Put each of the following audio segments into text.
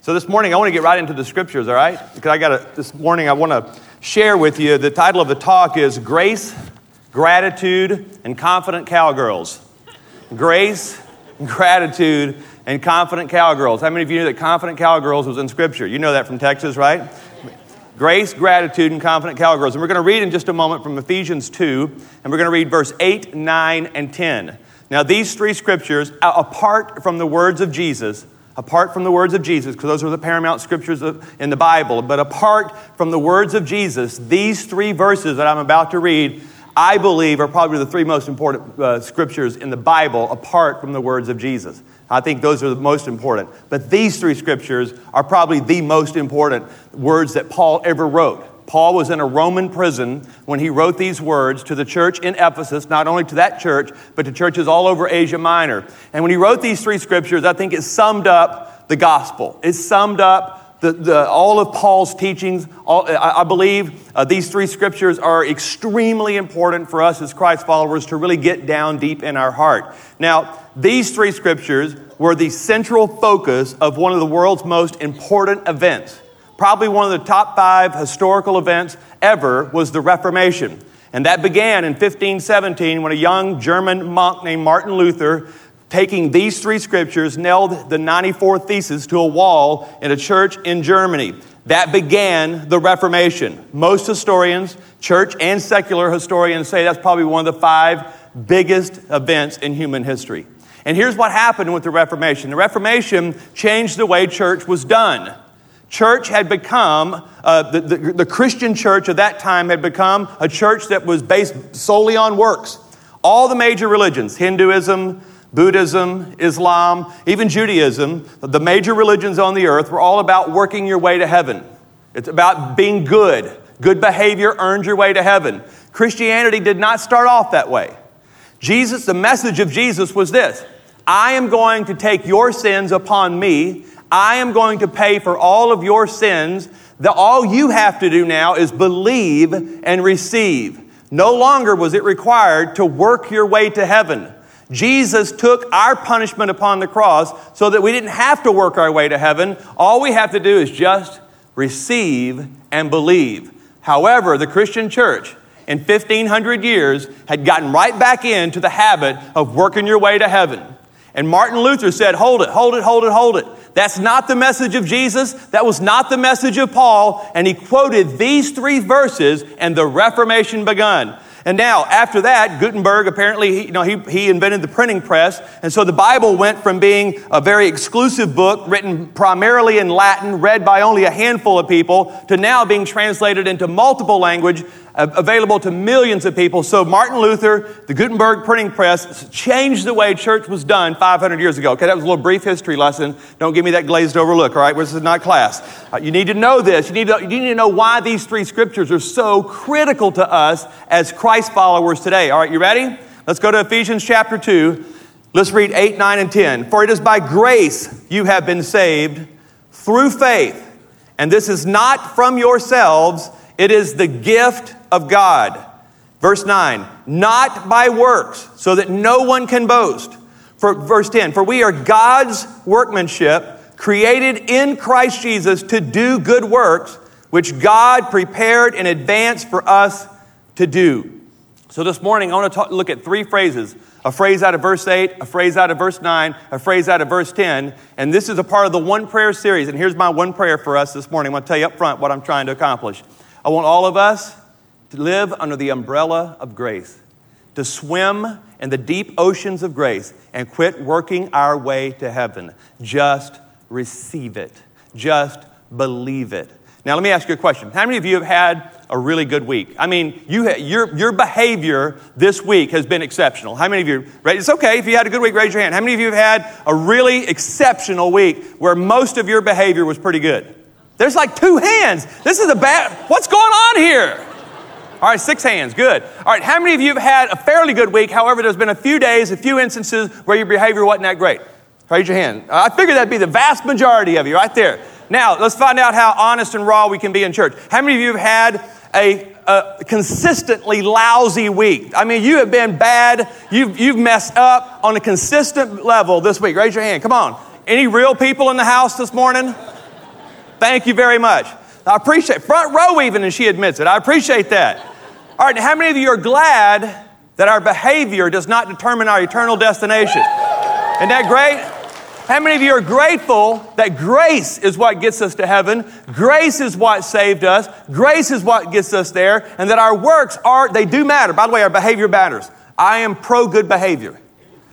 So this morning, I want to get right into the scriptures, all right? Because I got to, this morning, I want to share with you the title of the talk is Grace, Gratitude, and Confident Cowgirls. Grace, Gratitude, and Confident Cowgirls. How many of you knew that Confident Cowgirls was in scripture? You know that from Texas, right? Grace, gratitude, and confident cowgirls. And we're going to read in just a moment from Ephesians 2, and we're going to read verse 8, 9, and 10. Now, these three scriptures, apart from the words of Jesus, apart from the words of Jesus, because those are the paramount scriptures in the Bible, but apart from the words of Jesus, these three verses that I'm about to read, I believe are probably the three most important uh, scriptures in the Bible apart from the words of Jesus. I think those are the most important. But these three scriptures are probably the most important words that Paul ever wrote. Paul was in a Roman prison when he wrote these words to the church in Ephesus, not only to that church, but to churches all over Asia Minor. And when he wrote these three scriptures, I think it summed up the gospel. It summed up the, the, all of Paul's teachings. All, I, I, believe uh, these three scriptures are extremely important for us as Christ followers to really get down deep in our heart. Now, these three scriptures were the central focus of one of the world's most important events probably one of the top five historical events ever was the Reformation. And that began in 1517 when a young German monk named Martin Luther, taking these three scriptures, nailed the 94 Theses to a wall in a church in Germany. That began the Reformation. Most historians, church and secular historians, say that's probably one of the five biggest events in human history. And here's what happened with the Reformation the Reformation changed the way church was done. Church had become, uh, the, the, the Christian church of that time had become a church that was based solely on works. All the major religions, Hinduism, Buddhism, Islam, even Judaism, the major religions on the earth were all about working your way to heaven. It's about being good. Good behavior earns your way to heaven. Christianity did not start off that way. Jesus, the message of Jesus was this I am going to take your sins upon me I am going to pay for all of your sins. The, all you have to do now is believe and receive. No longer was it required to work your way to heaven. Jesus took our punishment upon the cross so that we didn't have to work our way to heaven. All we have to do is just receive and believe. However, the Christian church in 1500 years had gotten right back into the habit of working your way to heaven. And Martin Luther said, Hold it, hold it, hold it, hold it. That's not the message of Jesus. That was not the message of Paul. And he quoted these three verses, and the Reformation begun. And now, after that, Gutenberg apparently, you know, he, he invented the printing press. And so the Bible went from being a very exclusive book written primarily in Latin, read by only a handful of people, to now being translated into multiple language available to millions of people. So Martin Luther, the Gutenberg printing press, changed the way church was done 500 years ago. Okay, that was a little brief history lesson. Don't give me that glazed over look, all right? This is not class. Uh, you need to know this. You need to, you need to know why these three scriptures are so critical to us as Christ followers today. All right, you ready? Let's go to Ephesians chapter 2. Let's read 8, 9, and 10. For it is by grace you have been saved through faith. And this is not from yourselves, it is the gift of God. Verse 9, not by works, so that no one can boast. For verse 10, for we are God's workmanship, created in Christ Jesus to do good works, which God prepared in advance for us to do. So this morning, I want to talk, look at three phrases a phrase out of verse 8, a phrase out of verse 9, a phrase out of verse 10. And this is a part of the one prayer series. And here's my one prayer for us this morning. I'm going to tell you up front what I'm trying to accomplish. I want all of us to live under the umbrella of grace, to swim in the deep oceans of grace and quit working our way to heaven. Just receive it, just believe it. Now, let me ask you a question. How many of you have had a really good week? I mean, you your, your behavior this week has been exceptional. How many of you? It's okay if you had a good week, raise your hand. How many of you have had a really exceptional week where most of your behavior was pretty good? There's like two hands. This is a bad, what's going on here? All right, six hands, good. All right, how many of you have had a fairly good week? However, there's been a few days, a few instances where your behavior wasn't that great. Raise your hand. I figured that'd be the vast majority of you right there. Now, let's find out how honest and raw we can be in church. How many of you have had a, a consistently lousy week? I mean, you have been bad, you've, you've messed up on a consistent level this week. Raise your hand. Come on. Any real people in the house this morning? Thank you very much. I appreciate front row even, and she admits it. I appreciate that. All right, how many of you are glad that our behavior does not determine our eternal destination? Isn't that great? How many of you are grateful that grace is what gets us to heaven? Grace is what saved us. Grace is what gets us there. And that our works are, they do matter. By the way, our behavior matters. I am pro good behavior.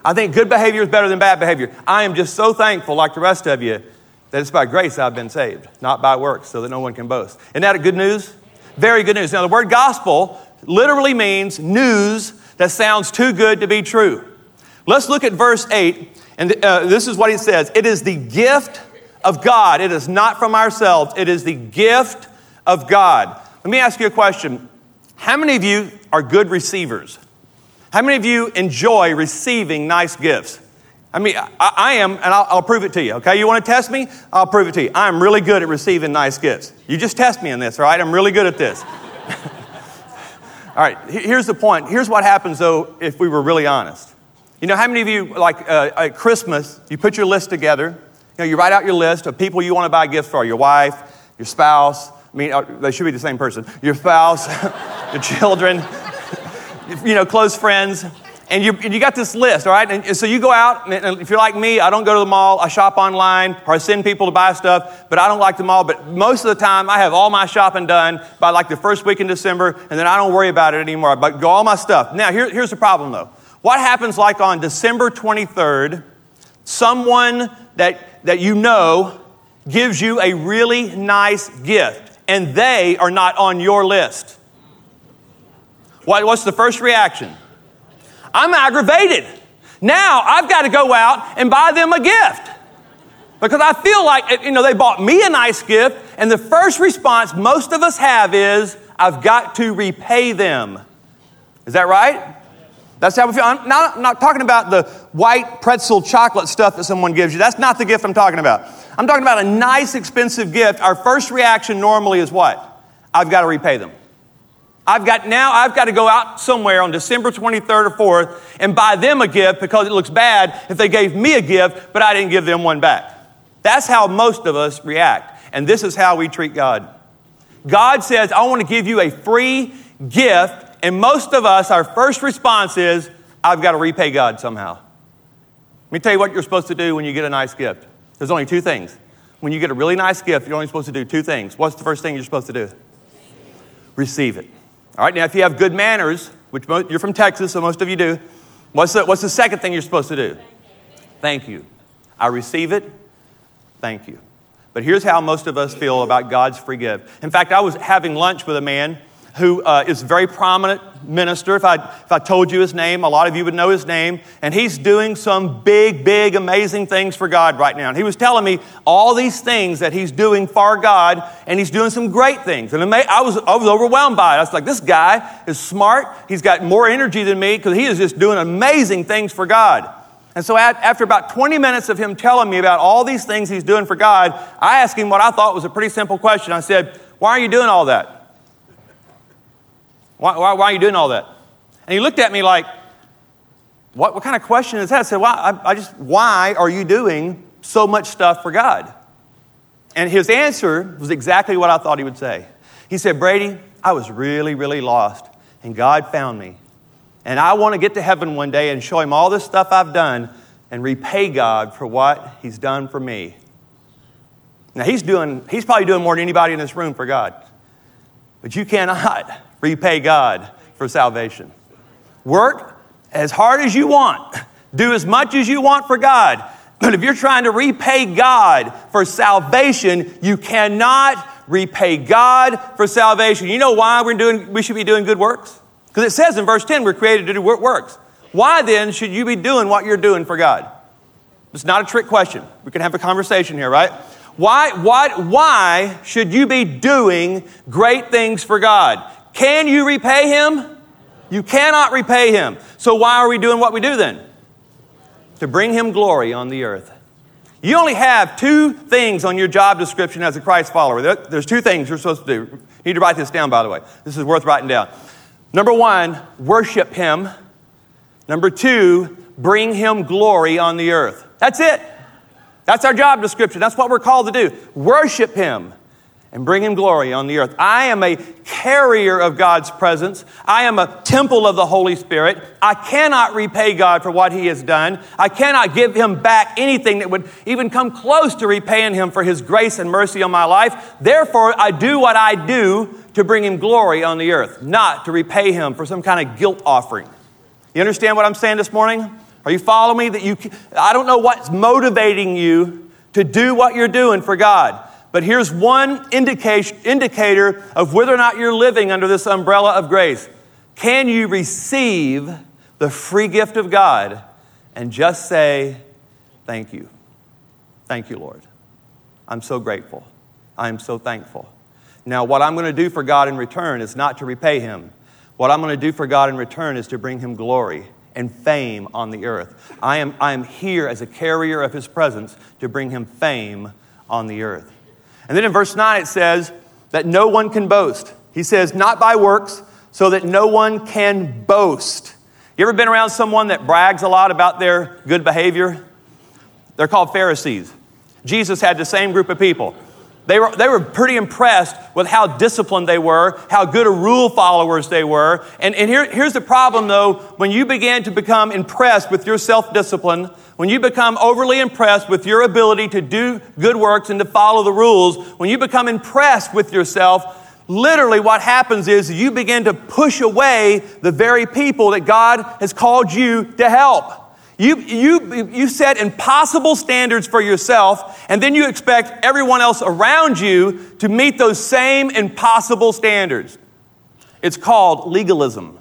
I think good behavior is better than bad behavior. I am just so thankful, like the rest of you, that it's by grace I've been saved, not by works, so that no one can boast. Isn't that good news? Very good news. Now, the word gospel literally means news that sounds too good to be true. Let's look at verse 8 and uh, this is what he says it is the gift of God. It is not from ourselves, it is the gift of God. Let me ask you a question. How many of you are good receivers? How many of you enjoy receiving nice gifts? I mean, I, I am, and I'll, I'll, prove it to you, okay? You want to test me? I'll prove it to you. I'm really good at receiving nice gifts. You just test me in this, right? I'm really good at this. all right, here's the point. Here's what happens, though, if we were really honest. You know, how many of you, like uh, at Christmas, you put your list together? You know, you write out your list of people you want to buy gifts for your wife, your spouse. I mean, uh, they should be the same person. Your spouse, your children, you know, close friends. And you, and you got this list, all right? And so you go out, and if you're like me, I don't go to the mall. I shop online, or I send people to buy stuff, but I don't like the mall. But most of the time, I have all my shopping done by like the first week in December, and then I don't worry about it anymore. I go all my stuff. Now, here, here's the problem, though. What happens like on December 23rd, someone that, that you know gives you a really nice gift and they are not on your list? What, what's the first reaction? I'm aggravated. Now I've got to go out and buy them a gift. Because I feel like, you know, they bought me a nice gift, and the first response most of us have is, I've got to repay them. Is that right? That's how we feel. I'm not, I'm not talking about the white pretzel chocolate stuff that someone gives you. That's not the gift I'm talking about. I'm talking about a nice, expensive gift. Our first reaction normally is what? I've got to repay them. I've got now I've got to go out somewhere on December 23rd or 4th and buy them a gift because it looks bad if they gave me a gift, but I didn't give them one back. That's how most of us react. And this is how we treat God. God says, I want to give you a free gift and most of us, our first response is, I've got to repay God somehow. Let me tell you what you're supposed to do when you get a nice gift. There's only two things. When you get a really nice gift, you're only supposed to do two things. What's the first thing you're supposed to do? Receive it. All right, now if you have good manners, which most, you're from Texas, so most of you do, what's the, what's the second thing you're supposed to do? Thank you. I receive it. Thank you. But here's how most of us feel about God's free gift. In fact, I was having lunch with a man who uh, is a very prominent minister. If I, if I told you his name, a lot of you would know his name. And he's doing some big, big, amazing things for God right now. And he was telling me all these things that he's doing for God, and he's doing some great things. And I was, I was overwhelmed by it. I was like, this guy is smart. He's got more energy than me because he is just doing amazing things for God. And so, after about 20 minutes of him telling me about all these things he's doing for God, I asked him what I thought was a pretty simple question. I said, Why are you doing all that? Why, why, why, are you doing all that? And he looked at me like, what, what kind of question is that? I said, well, I, I just, why are you doing so much stuff for God? And his answer was exactly what I thought he would say. He said, Brady, I was really, really lost, and God found me. And I want to get to heaven one day and show him all this stuff I've done and repay God for what he's done for me. Now, he's, doing, he's probably doing more than anybody in this room for God. But you cannot repay God for salvation. Work as hard as you want, do as much as you want for God. But if you're trying to repay God for salvation, you cannot repay God for salvation. You know why we're doing, we should be doing good works? Because it says in verse 10, we're created to do works. Why then should you be doing what you're doing for God? It's not a trick question. We can have a conversation here, right? Why, why, why should you be doing great things for God? Can you repay him? You cannot repay him. So why are we doing what we do then? To bring him glory on the earth. You only have two things on your job description as a Christ follower. There's two things you're supposed to do. You need to write this down, by the way. This is worth writing down. Number one, worship him. Number two, bring him glory on the earth. That's it. That's our job description. That's what we're called to do. Worship Him and bring Him glory on the earth. I am a carrier of God's presence. I am a temple of the Holy Spirit. I cannot repay God for what He has done. I cannot give Him back anything that would even come close to repaying Him for His grace and mercy on my life. Therefore, I do what I do to bring Him glory on the earth, not to repay Him for some kind of guilt offering. You understand what I'm saying this morning? Are you following me? That you, I don't know what's motivating you to do what you're doing for God. But here's one indicator of whether or not you're living under this umbrella of grace. Can you receive the free gift of God and just say, Thank you? Thank you, Lord. I'm so grateful. I'm so thankful. Now, what I'm going to do for God in return is not to repay Him. What I'm going to do for God in return is to bring Him glory and fame on the earth. I am, I am here as a carrier of his presence to bring him fame on the earth. And then in verse 9 it says that no one can boast. He says, not by works, so that no one can boast. You ever been around someone that brags a lot about their good behavior? They're called Pharisees. Jesus had the same group of people. They were, they were pretty impressed with how disciplined they were, how good a rule followers they were. And, and here, here's the problem though when you begin to become impressed with your self discipline, when you become overly impressed with your ability to do good works and to follow the rules, when you become impressed with yourself, literally what happens is you begin to push away the very people that God has called you to help. You, you, you set impossible standards for yourself, and then you expect everyone else around you to meet those same impossible standards. It's called legalism.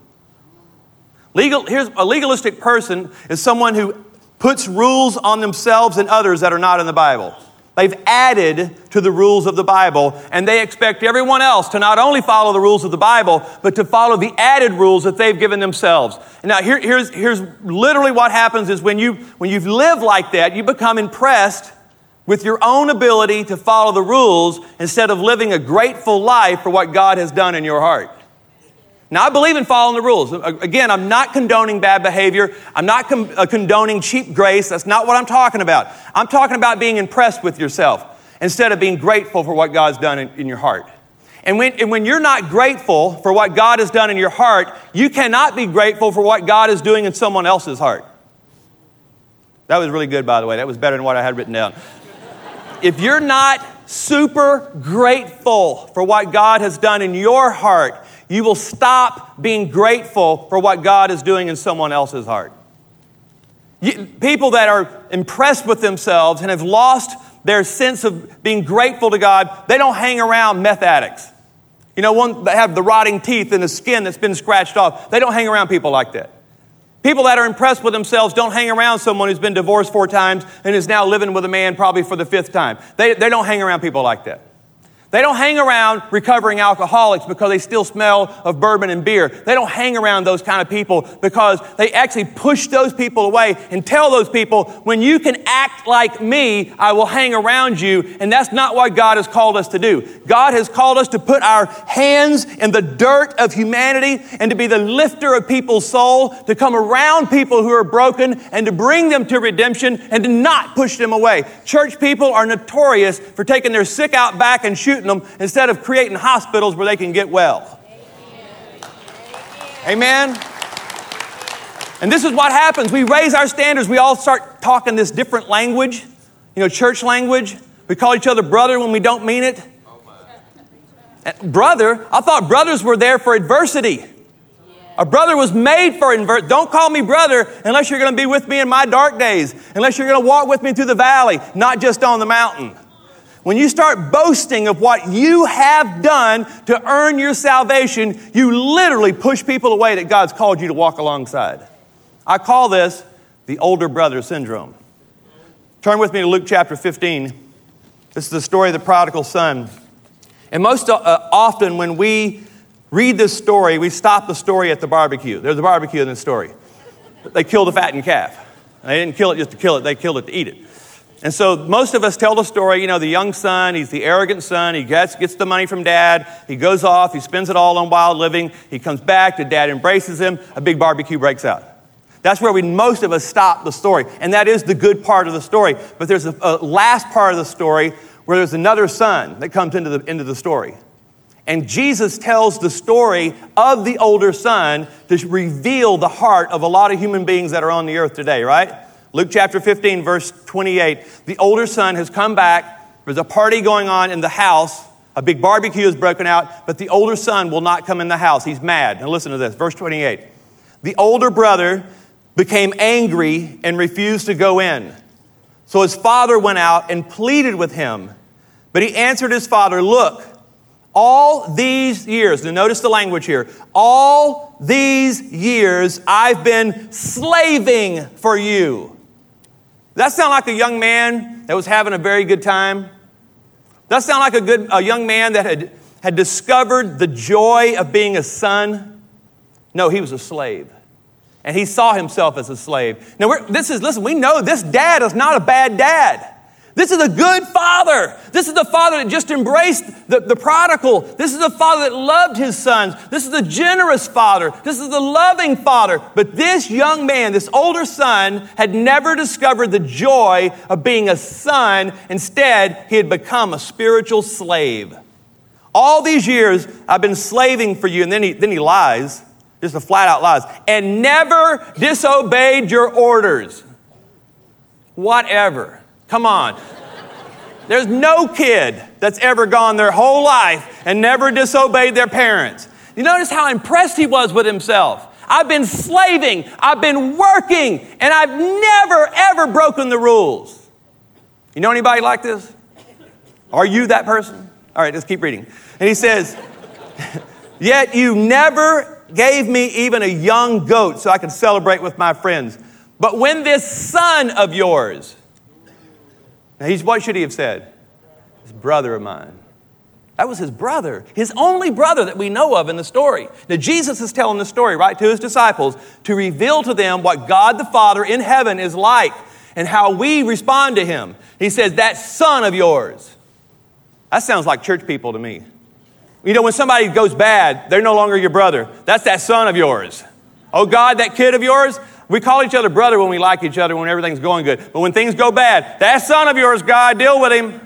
Legal, here's a legalistic person is someone who puts rules on themselves and others that are not in the Bible. They've added to the rules of the Bible, and they expect everyone else to not only follow the rules of the Bible, but to follow the added rules that they've given themselves. Now, here, here's, here's literally what happens is when you when you live like that, you become impressed with your own ability to follow the rules instead of living a grateful life for what God has done in your heart. Now, I believe in following the rules. Again, I'm not condoning bad behavior. I'm not uh, condoning cheap grace. That's not what I'm talking about. I'm talking about being impressed with yourself instead of being grateful for what God's done in, in your heart. And when, and when you're not grateful for what God has done in your heart, you cannot be grateful for what God is doing in someone else's heart. That was really good, by the way. That was better than what I had written down. if you're not super grateful for what God has done in your heart, you will stop being grateful for what God is doing in someone else's heart. You, people that are impressed with themselves and have lost their sense of being grateful to God, they don't hang around meth addicts. You know, one that have the rotting teeth and the skin that's been scratched off. They don't hang around people like that. People that are impressed with themselves don't hang around someone who's been divorced four times and is now living with a man probably for the fifth time. They, they don't hang around people like that. They don't hang around recovering alcoholics because they still smell of bourbon and beer. They don't hang around those kind of people because they actually push those people away and tell those people, when you can act like me, I will hang around you. And that's not what God has called us to do. God has called us to put our hands in the dirt of humanity and to be the lifter of people's soul, to come around people who are broken and to bring them to redemption and to not push them away. Church people are notorious for taking their sick out back and shooting them instead of creating hospitals where they can get well. Amen. Amen. And this is what happens. We raise our standards. We all start talking this different language, you know, church language. We call each other brother when we don't mean it. Uh, brother, I thought brothers were there for adversity. A brother was made for adversity. Don't call me brother unless you're going to be with me in my dark days, unless you're going to walk with me through the valley, not just on the mountain. When you start boasting of what you have done to earn your salvation, you literally push people away that God's called you to walk alongside. I call this the older brother syndrome. Turn with me to Luke chapter 15. This is the story of the prodigal son. And most uh, often, when we read this story, we stop the story at the barbecue. There's a barbecue in this story. They killed a fattened calf. They didn't kill it just to kill it, they killed it to eat it. And so most of us tell the story, you know, the young son, he's the arrogant son, he gets, gets the money from dad, he goes off, he spends it all on wild living, he comes back, the dad embraces him, a big barbecue breaks out. That's where we most of us stop the story. And that is the good part of the story. But there's a, a last part of the story where there's another son that comes into the, into the story. And Jesus tells the story of the older son to reveal the heart of a lot of human beings that are on the earth today, right? Luke chapter 15, verse 28. The older son has come back. There's a party going on in the house. A big barbecue is broken out, but the older son will not come in the house. He's mad. Now listen to this, verse 28. The older brother became angry and refused to go in. So his father went out and pleaded with him. But he answered his father, Look, all these years, now notice the language here, all these years I've been slaving for you. Does that sound like a young man that was having a very good time? Does that sound like a good a young man that had, had discovered the joy of being a son? No, he was a slave. And he saw himself as a slave. Now, this is, listen, we know this dad is not a bad dad. This is a good father. This is the father that just embraced the, the prodigal. This is the father that loved his sons. This is the generous father. This is the loving father. But this young man, this older son, had never discovered the joy of being a son. Instead, he had become a spiritual slave. All these years, I've been slaving for you. And then he, then he lies, just a flat out lies, and never disobeyed your orders. Whatever. Come on. There's no kid that's ever gone their whole life and never disobeyed their parents. You notice how impressed he was with himself. I've been slaving, I've been working, and I've never, ever broken the rules. You know anybody like this? Are you that person? All right, let's keep reading. And he says, Yet you never gave me even a young goat so I could celebrate with my friends. But when this son of yours, now, he's, what should he have said? His brother of mine. That was his brother, his only brother that we know of in the story. Now, Jesus is telling the story, right, to his disciples to reveal to them what God the Father in heaven is like and how we respond to him. He says, That son of yours. That sounds like church people to me. You know, when somebody goes bad, they're no longer your brother. That's that son of yours. Oh, God, that kid of yours, we call each other brother when we like each other, when everything's going good. But when things go bad, that son of yours, God, deal with him.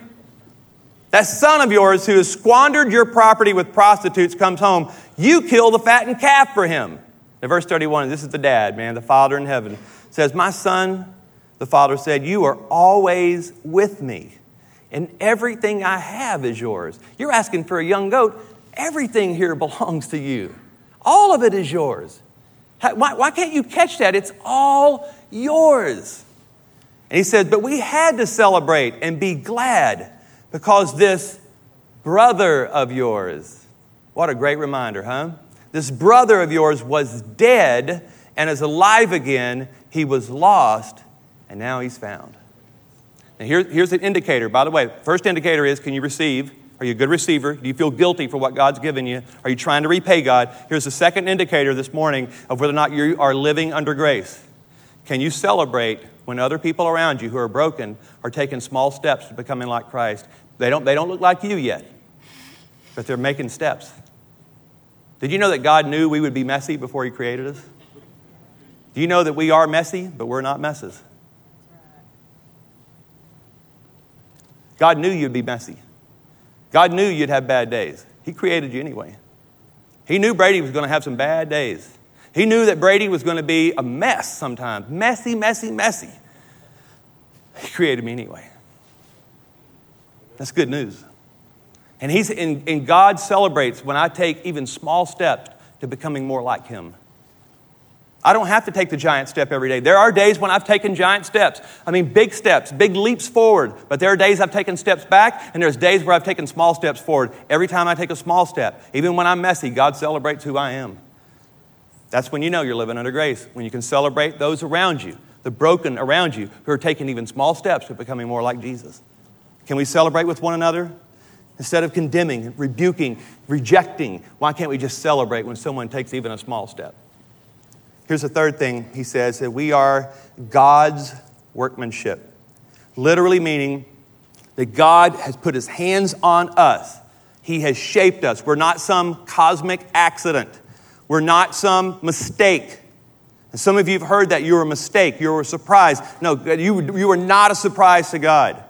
That son of yours who has squandered your property with prostitutes comes home. You kill the fattened calf for him. In verse 31, this is the dad, man, the father in heaven, says, My son, the father said, You are always with me, and everything I have is yours. You're asking for a young goat. Everything here belongs to you, all of it is yours. Why, why can't you catch that? It's all yours. And he said, But we had to celebrate and be glad because this brother of yours, what a great reminder, huh? This brother of yours was dead and is alive again. He was lost and now he's found. Now, here, here's an indicator. By the way, first indicator is can you receive? Are you a good receiver? Do you feel guilty for what God's given you? Are you trying to repay God? Here's the second indicator this morning of whether or not you are living under grace. Can you celebrate when other people around you who are broken are taking small steps to becoming like Christ? They don't, they don't look like you yet, but they're making steps. Did you know that God knew we would be messy before He created us? Do you know that we are messy, but we're not messes? God knew you'd be messy. God knew you'd have bad days. He created you anyway. He knew Brady was going to have some bad days. He knew that Brady was going to be a mess sometimes messy, messy, messy. He created me anyway. That's good news. And, he's, and, and God celebrates when I take even small steps to becoming more like Him. I don't have to take the giant step every day. There are days when I've taken giant steps. I mean, big steps, big leaps forward. But there are days I've taken steps back, and there's days where I've taken small steps forward. Every time I take a small step, even when I'm messy, God celebrates who I am. That's when you know you're living under grace, when you can celebrate those around you, the broken around you, who are taking even small steps to becoming more like Jesus. Can we celebrate with one another? Instead of condemning, rebuking, rejecting, why can't we just celebrate when someone takes even a small step? Here's the third thing he says that we are God's workmanship. Literally meaning that God has put his hands on us. He has shaped us. We're not some cosmic accident. We're not some mistake. And some of you have heard that you're a mistake, you're a surprise. No, you, you are not a surprise to God.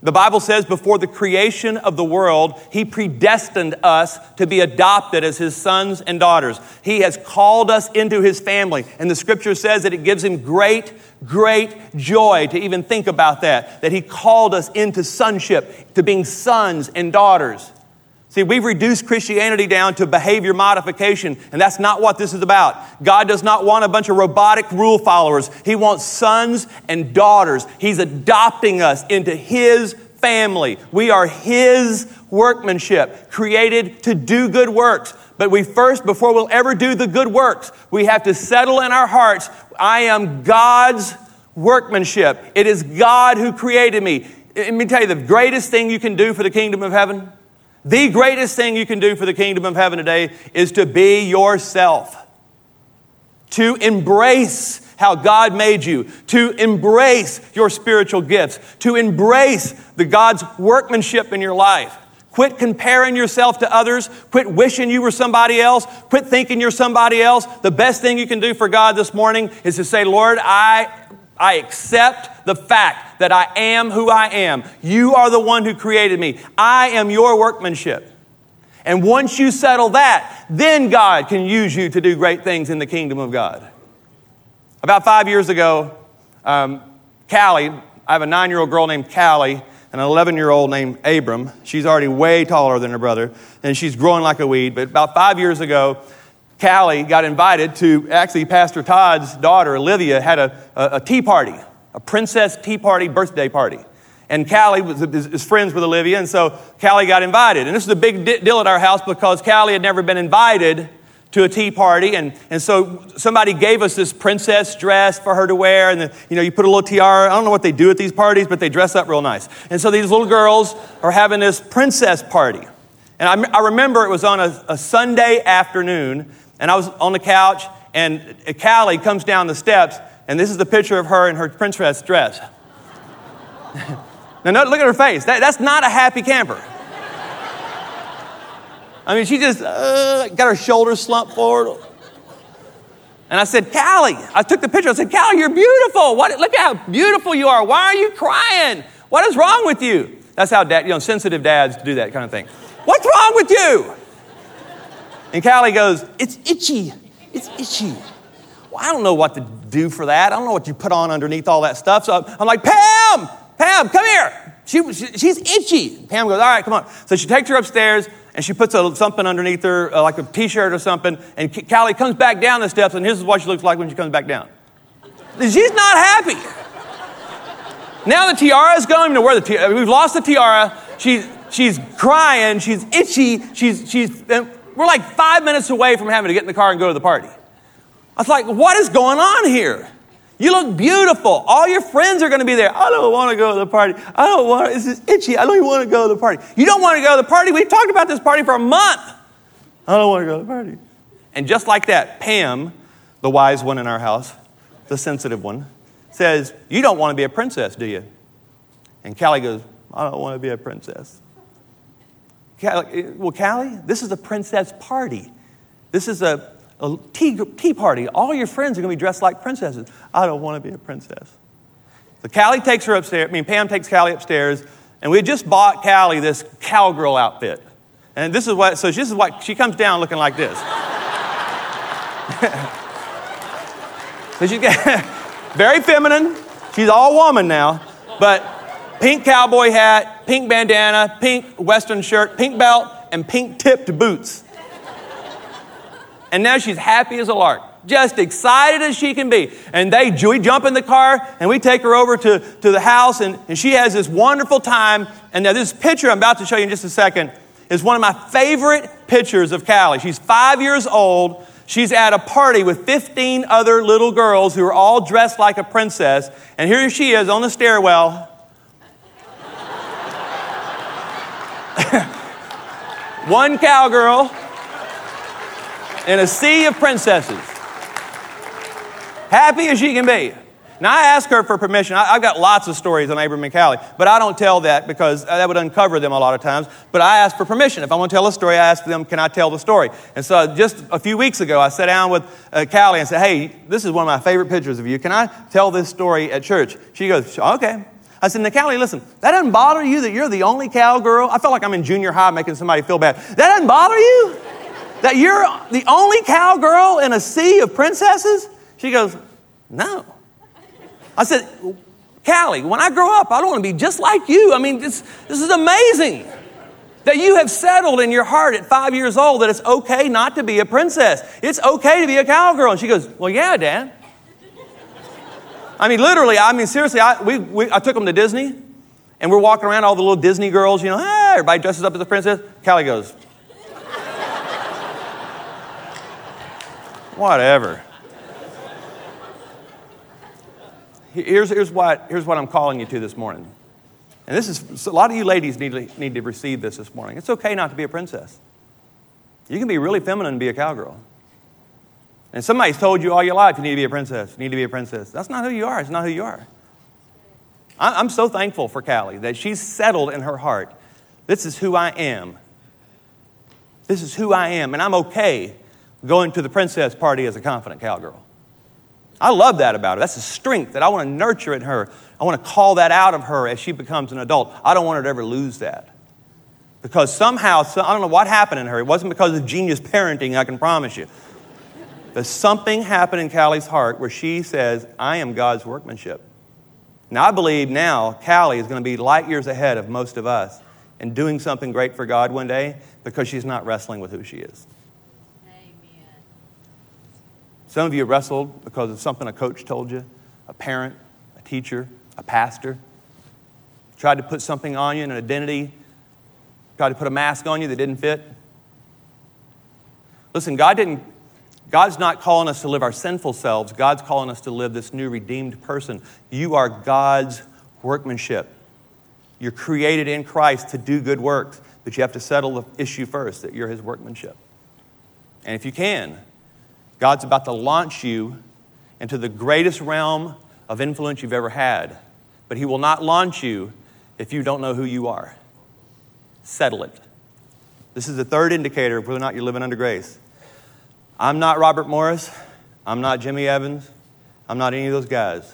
The Bible says before the creation of the world, He predestined us to be adopted as His sons and daughters. He has called us into His family. And the scripture says that it gives Him great, great joy to even think about that, that He called us into sonship, to being sons and daughters. See, we've reduced Christianity down to behavior modification, and that's not what this is about. God does not want a bunch of robotic rule followers. He wants sons and daughters. He's adopting us into His family. We are His workmanship, created to do good works. But we first, before we'll ever do the good works, we have to settle in our hearts I am God's workmanship. It is God who created me. Let me tell you the greatest thing you can do for the kingdom of heaven the greatest thing you can do for the kingdom of heaven today is to be yourself, to embrace how God made you, to embrace your spiritual gifts, to embrace the God's workmanship in your life. Quit comparing yourself to others. Quit wishing you were somebody else. Quit thinking you're somebody else. The best thing you can do for God this morning is to say, Lord, I, I accept the fact that I am who I am. You are the one who created me. I am your workmanship. And once you settle that, then God can use you to do great things in the kingdom of God. About five years ago, um, Callie, I have a nine year old girl named Callie and an 11 year old named Abram. She's already way taller than her brother, and she's growing like a weed. But about five years ago, Callie got invited to actually, Pastor Todd's daughter, Olivia, had a, a, a tea party a princess tea party birthday party. And Callie was, is, friends with Olivia, and so Callie got invited. And this is a big deal at our house because Callie had never been invited to a tea party. And, and so somebody gave us this princess dress for her to wear. And, the, you know, you put a little tiara. I don't know what they do at these parties, but they dress up real nice. And so these little girls are having this princess party. And I, I remember it was on a, a Sunday afternoon, and I was on the couch, and Callie comes down the steps, and this is the picture of her in her princess dress. now, look at her face. That, that's not a happy camper. I mean, she just uh, got her shoulders slumped forward. And I said, Callie, I took the picture. I said, Callie, you're beautiful. What, look at how beautiful you are. Why are you crying? What is wrong with you? That's how dad, you know, sensitive dads do that kind of thing. What's wrong with you? And Callie goes, It's itchy. It's itchy. Well, I don't know what to do for that. I don't know what you put on underneath all that stuff. So I'm like, Pam, Pam, come here. She, she, she's itchy. Pam goes, all right, come on. So she takes her upstairs and she puts a, something underneath her, uh, like a t-shirt or something. And Callie comes back down the steps, and this is what she looks like when she comes back down. She's not happy. Now the tiara is gone. Wear the tiara. We've lost the tiara. She's she's crying. She's itchy. She's she's. We're like five minutes away from having to get in the car and go to the party. I was like, what is going on here? You look beautiful. All your friends are going to be there. I don't want to go to the party. I don't want to, this is itchy. I don't even want to go to the party. You don't want to go to the party? We've talked about this party for a month. I don't want to go to the party. And just like that, Pam, the wise one in our house, the sensitive one, says, You don't want to be a princess, do you? And Callie goes, I don't want to be a princess. Callie, eh, well, Callie, this is a princess party. This is a a tea, tea party. All your friends are going to be dressed like princesses. I don't want to be a princess. So Callie takes her upstairs. I mean, Pam takes Callie upstairs, and we had just bought Callie this cowgirl outfit. And this is what, so this is what, she comes down looking like this. so she's very feminine. She's all woman now, but pink cowboy hat, pink bandana, pink western shirt, pink belt, and pink tipped boots. And now she's happy as a lark, just excited as she can be. And they, we jump in the car and we take her over to, to the house, and, and she has this wonderful time. And now, this picture I'm about to show you in just a second is one of my favorite pictures of Callie. She's five years old. She's at a party with 15 other little girls who are all dressed like a princess. And here she is on the stairwell. One cowgirl in a sea of princesses. Happy as she can be. Now, I ask her for permission. I, have got lots of stories on Abram and Callie, but I don't tell that because that would uncover them a lot of times. But I ask for permission. If I want to tell a story, I ask them, can I tell the story? And so just a few weeks ago, I sat down with uh, Callie and said, hey, this is one of my favorite pictures of you. Can I tell this story at church? She goes, okay. I said, now, Callie, listen, that doesn't bother you that you're the only cowgirl? I felt like I'm in junior high making somebody feel bad. That doesn't bother you? That you're the only cowgirl in a sea of princesses? She goes, no. I said, Callie, when I grow up, I don't want to be just like you. I mean, this, this is amazing that you have settled in your heart at five years old that it's okay not to be a princess. It's okay to be a cowgirl. And she goes, Well, yeah, Dad. I mean, literally, I mean, seriously, I, we, we, I took them to Disney, and we're walking around, all the little Disney girls, you know, hey, everybody dresses up as a princess. Callie goes, Whatever. Here's, here's, what, here's what I'm calling you to this morning. And this is, a lot of you ladies need to, need to receive this this morning. It's okay not to be a princess. You can be really feminine and be a cowgirl. And somebody's told you all your life you need to be a princess, you need to be a princess. That's not who you are. It's not who you are. I'm so thankful for Callie that she's settled in her heart. This is who I am. This is who I am. And I'm okay going to the princess party as a confident cowgirl. I love that about her. That's a strength that I want to nurture in her. I want to call that out of her as she becomes an adult. I don't want her to ever lose that. Because somehow, I don't know what happened in her. It wasn't because of genius parenting, I can promise you. But something happened in Callie's heart where she says, I am God's workmanship. Now, I believe now Callie is going to be light years ahead of most of us in doing something great for God one day because she's not wrestling with who she is. Amen. Some of you wrestled because of something a coach told you, a parent, a teacher, a pastor. Tried to put something on you, an identity, tried to put a mask on you that didn't fit. Listen, God didn't, God's not calling us to live our sinful selves. God's calling us to live this new redeemed person. You are God's workmanship. You're created in Christ to do good works, but you have to settle the issue first that you're His workmanship. And if you can, God's about to launch you into the greatest realm of influence you've ever had. But He will not launch you if you don't know who you are. Settle it. This is the third indicator of whether or not you're living under grace. I'm not Robert Morris. I'm not Jimmy Evans. I'm not any of those guys.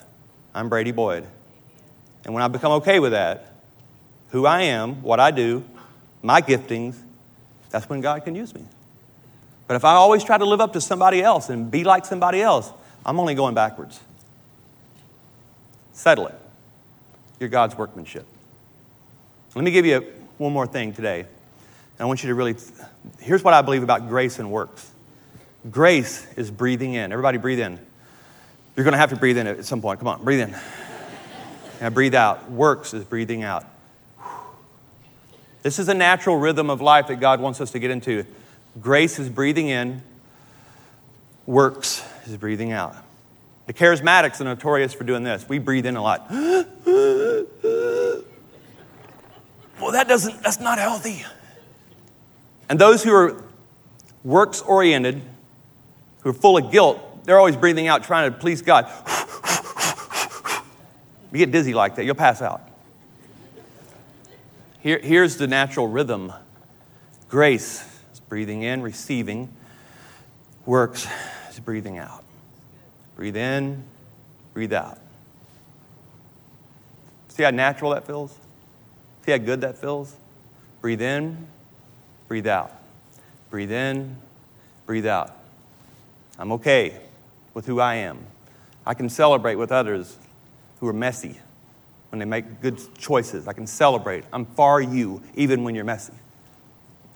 I'm Brady Boyd. And when I become okay with that, who I am, what I do, my giftings, that's when God can use me. But if I always try to live up to somebody else and be like somebody else, I'm only going backwards. Settle it. You're God's workmanship. Let me give you one more thing today. I want you to really, here's what I believe about grace and works. Grace is breathing in. Everybody breathe in. You're going to have to breathe in at some point. Come on, breathe in. And breathe out. Works is breathing out. This is a natural rhythm of life that God wants us to get into. Grace is breathing in, works is breathing out. The charismatics are notorious for doing this. We breathe in a lot. well, that doesn't, that's not healthy. And those who are works oriented, who are full of guilt, they're always breathing out, trying to please God. you get dizzy like that, you'll pass out. Here, here's the natural rhythm grace is breathing in, receiving. Works is breathing out. Breathe in, breathe out. See how natural that feels? See how good that feels? Breathe in, breathe out. Breathe in, breathe out. I'm okay with who I am. I can celebrate with others who are messy when they make good choices. I can celebrate. I'm for you even when you're messy.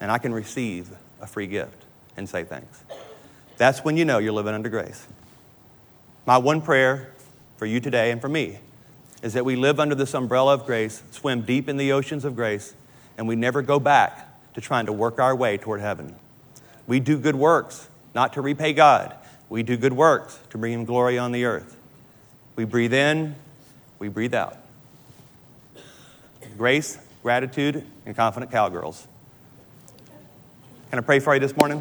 And I can receive a free gift and say thanks. That's when you know you're living under grace. My one prayer for you today and for me is that we live under this umbrella of grace, swim deep in the oceans of grace, and we never go back to trying to work our way toward heaven. We do good works, not to repay God. We do good works to bring Him glory on the earth. We breathe in, we breathe out. Grace, gratitude, and confident cowgirls. Can I pray for you this morning?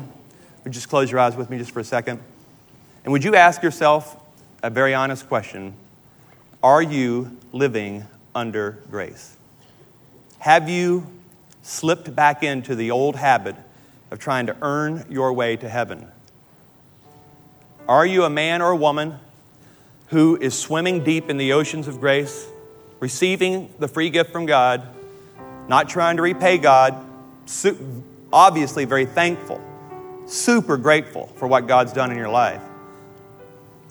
Would you just close your eyes with me just for a second? And would you ask yourself a very honest question Are you living under grace? Have you slipped back into the old habit of trying to earn your way to heaven? Are you a man or a woman who is swimming deep in the oceans of grace, receiving the free gift from God, not trying to repay God, obviously very thankful, super grateful for what God's done in your life?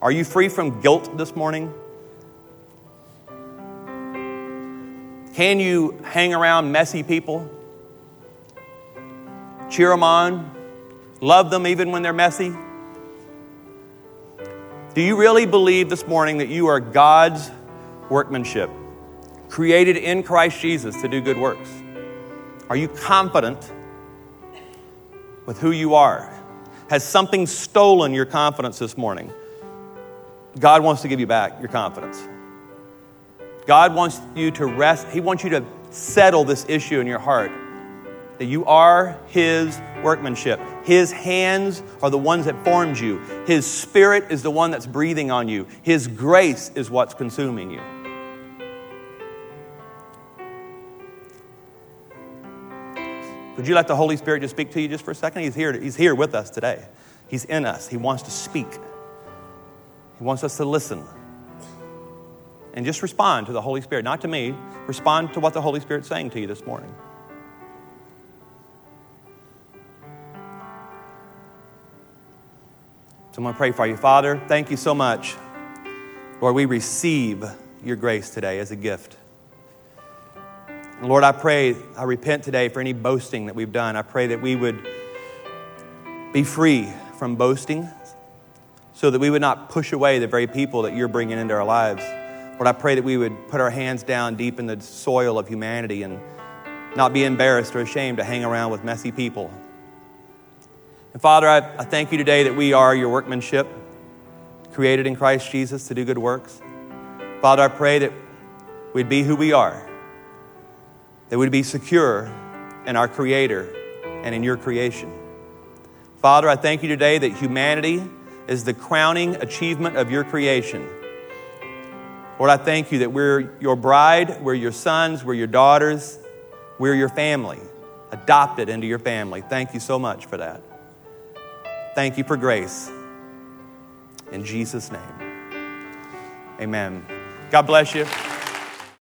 Are you free from guilt this morning? Can you hang around messy people? Cheer them on? Love them even when they're messy? Do you really believe this morning that you are God's workmanship, created in Christ Jesus to do good works? Are you confident with who you are? Has something stolen your confidence this morning? God wants to give you back your confidence. God wants you to rest, He wants you to settle this issue in your heart that you are His workmanship. His hands are the ones that formed you. His Spirit is the one that's breathing on you. His grace is what's consuming you. Would you let the Holy Spirit just speak to you just for a second? He's here, he's here with us today. He's in us. He wants to speak. He wants us to listen and just respond to the Holy Spirit, not to me. Respond to what the Holy Spirit's saying to you this morning. So I'm going to pray for you. Father, thank you so much. Lord, we receive your grace today as a gift. And Lord, I pray, I repent today for any boasting that we've done. I pray that we would be free from boasting so that we would not push away the very people that you're bringing into our lives. Lord, I pray that we would put our hands down deep in the soil of humanity and not be embarrassed or ashamed to hang around with messy people. And Father, I, I thank you today that we are your workmanship, created in Christ Jesus to do good works. Father, I pray that we'd be who we are, that we'd be secure in our Creator and in your creation. Father, I thank you today that humanity is the crowning achievement of your creation. Lord, I thank you that we're your bride, we're your sons, we're your daughters, we're your family, adopted into your family. Thank you so much for that. Thank you for grace. In Jesus' name, amen. God bless you.